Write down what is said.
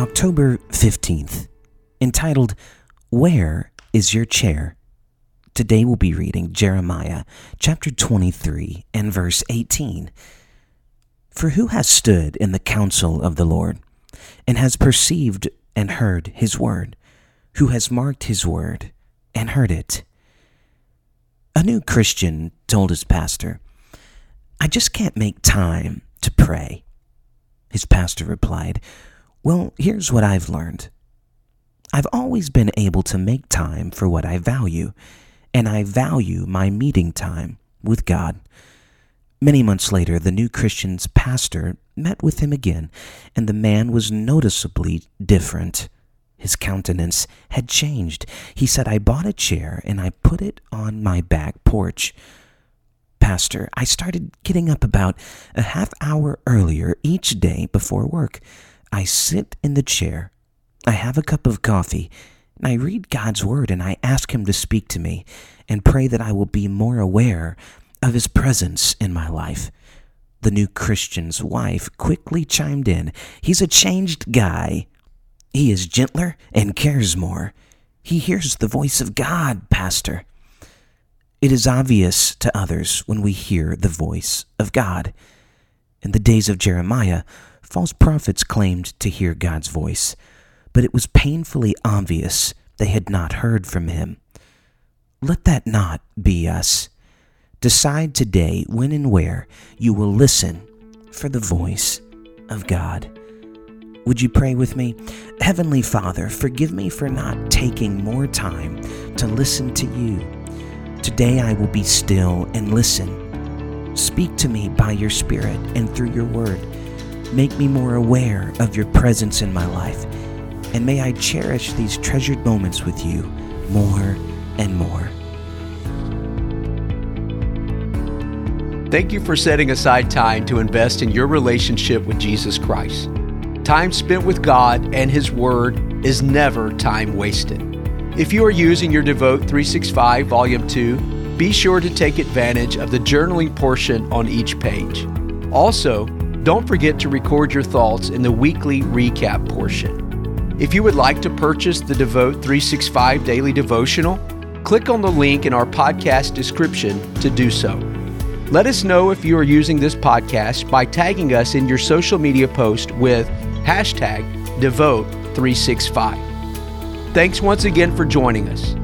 October 15th, entitled, Where is Your Chair? Today we'll be reading Jeremiah chapter 23 and verse 18. For who has stood in the counsel of the Lord, and has perceived and heard his word? Who has marked his word and heard it? A new Christian told his pastor, I just can't make time to pray. His pastor replied, well, here's what I've learned. I've always been able to make time for what I value, and I value my meeting time with God. Many months later, the new Christian's pastor met with him again, and the man was noticeably different. His countenance had changed. He said, I bought a chair and I put it on my back porch. Pastor, I started getting up about a half hour earlier each day before work. I sit in the chair, I have a cup of coffee, and I read God's Word and I ask Him to speak to me and pray that I will be more aware of His presence in my life. The new Christian's wife quickly chimed in. He's a changed guy. He is gentler and cares more. He hears the voice of God, Pastor. It is obvious to others when we hear the voice of God. In the days of Jeremiah, False prophets claimed to hear God's voice, but it was painfully obvious they had not heard from Him. Let that not be us. Decide today when and where you will listen for the voice of God. Would you pray with me? Heavenly Father, forgive me for not taking more time to listen to you. Today I will be still and listen. Speak to me by your Spirit and through your word. Make me more aware of your presence in my life, and may I cherish these treasured moments with you more and more. Thank you for setting aside time to invest in your relationship with Jesus Christ. Time spent with God and His Word is never time wasted. If you are using your Devote 365 Volume 2, be sure to take advantage of the journaling portion on each page. Also, don't forget to record your thoughts in the weekly recap portion. If you would like to purchase the Devote 365 Daily Devotional, click on the link in our podcast description to do so. Let us know if you are using this podcast by tagging us in your social media post with hashtag Devote365. Thanks once again for joining us.